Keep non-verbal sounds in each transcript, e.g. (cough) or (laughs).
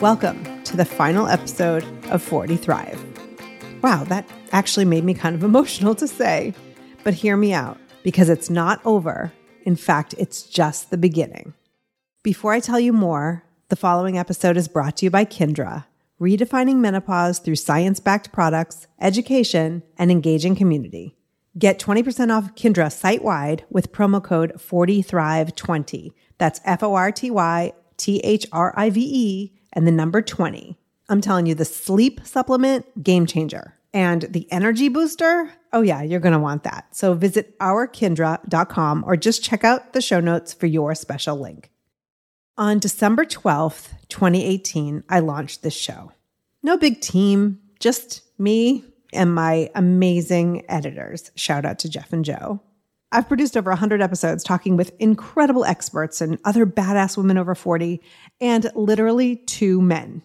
Welcome to the final episode of 40 Thrive. Wow, that actually made me kind of (laughs) emotional to say, but hear me out because it's not over. In fact, it's just the beginning. Before I tell you more, the following episode is brought to you by Kindra, redefining menopause through science backed products, education, and engaging community. Get 20% off Kindra site wide with promo code 40Thrive20. That's F O R T Y T H R I V E and the number 20. I'm telling you, the sleep supplement, game changer. And the energy booster, oh yeah, you're going to want that. So visit ourkindra.com or just check out the show notes for your special link. On December 12th, 2018, I launched this show. No big team, just me and my amazing editors. Shout out to Jeff and Joe. I've produced over 100 episodes talking with incredible experts and other badass women over 40, and literally two men.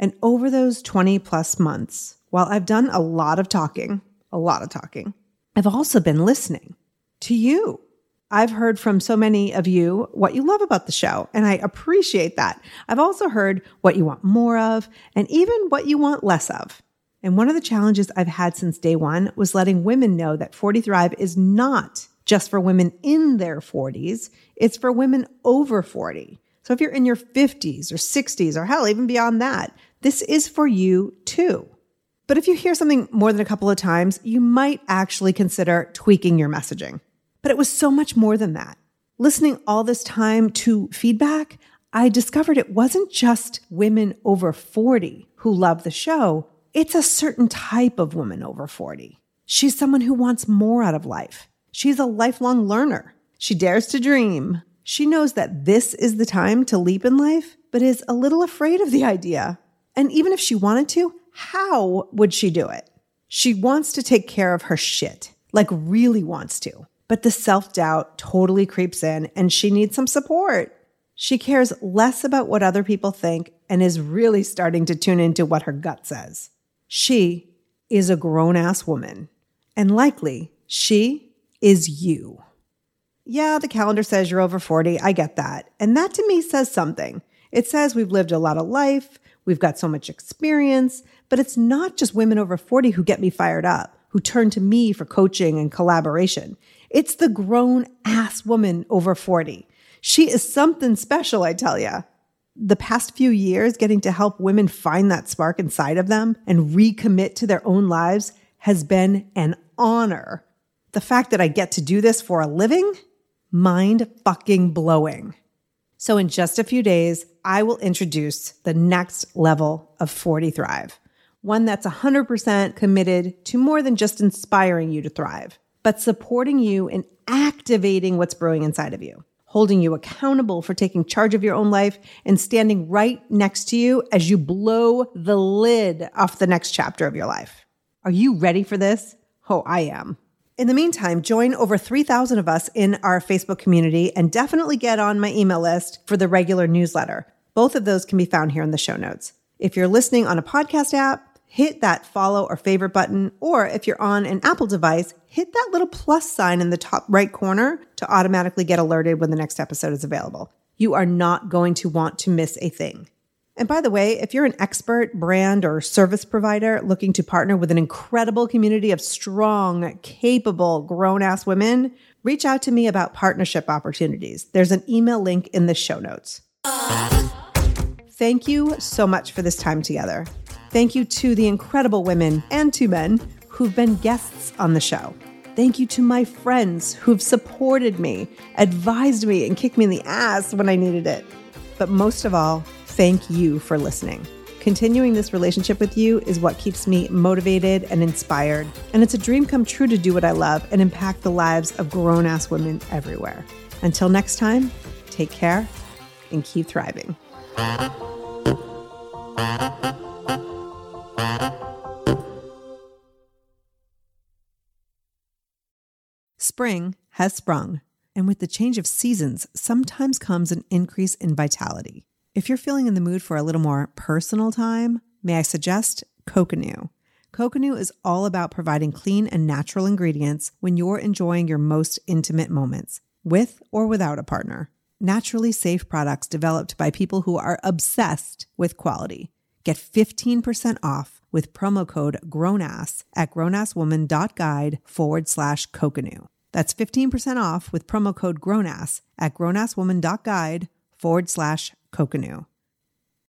And over those 20 plus months, while I've done a lot of talking, a lot of talking, I've also been listening to you. I've heard from so many of you what you love about the show, and I appreciate that. I've also heard what you want more of and even what you want less of. And one of the challenges I've had since day one was letting women know that 40 Thrive is not just for women in their 40s, it's for women over 40. So if you're in your 50s or 60s or hell, even beyond that, this is for you too. But if you hear something more than a couple of times, you might actually consider tweaking your messaging. But it was so much more than that. Listening all this time to feedback, I discovered it wasn't just women over 40 who love the show. It's a certain type of woman over 40. She's someone who wants more out of life. She's a lifelong learner. She dares to dream. She knows that this is the time to leap in life, but is a little afraid of the idea. And even if she wanted to, how would she do it? She wants to take care of her shit, like really wants to. But the self doubt totally creeps in and she needs some support. She cares less about what other people think and is really starting to tune into what her gut says. She is a grown ass woman, and likely she is you. Yeah, the calendar says you're over 40. I get that. And that to me says something. It says we've lived a lot of life, we've got so much experience, but it's not just women over 40 who get me fired up, who turn to me for coaching and collaboration. It's the grown ass woman over 40. She is something special, I tell ya. The past few years, getting to help women find that spark inside of them and recommit to their own lives has been an honor. The fact that I get to do this for a living, mind fucking blowing. So, in just a few days, I will introduce the next level of 40 Thrive, one that's 100% committed to more than just inspiring you to thrive but supporting you in activating what's brewing inside of you, holding you accountable for taking charge of your own life and standing right next to you as you blow the lid off the next chapter of your life. Are you ready for this? Oh, I am. In the meantime, join over 3,000 of us in our Facebook community and definitely get on my email list for the regular newsletter. Both of those can be found here in the show notes. If you're listening on a podcast app, hit that follow or favorite button. Or if you're on an Apple device, hit that little plus sign in the top right corner to automatically get alerted when the next episode is available. You are not going to want to miss a thing. And by the way, if you're an expert, brand, or service provider looking to partner with an incredible community of strong, capable, grown ass women, reach out to me about partnership opportunities. There's an email link in the show notes. Thank you so much for this time together. Thank you to the incredible women and to men who've been guests on the show. Thank you to my friends who've supported me, advised me, and kicked me in the ass when I needed it. But most of all, thank you for listening. Continuing this relationship with you is what keeps me motivated and inspired. And it's a dream come true to do what I love and impact the lives of grown ass women everywhere. Until next time, take care and keep thriving. Spring has sprung, and with the change of seasons, sometimes comes an increase in vitality. If you're feeling in the mood for a little more personal time, may I suggest Coconu? Coconu is all about providing clean and natural ingredients when you're enjoying your most intimate moments, with or without a partner. Naturally safe products developed by people who are obsessed with quality. Get 15% off with promo code GROWNASS at grownasswoman.guide forward slash Coconu. That's 15% off with promo code GROWNASS at grownasswoman.guide forward slash Coconu.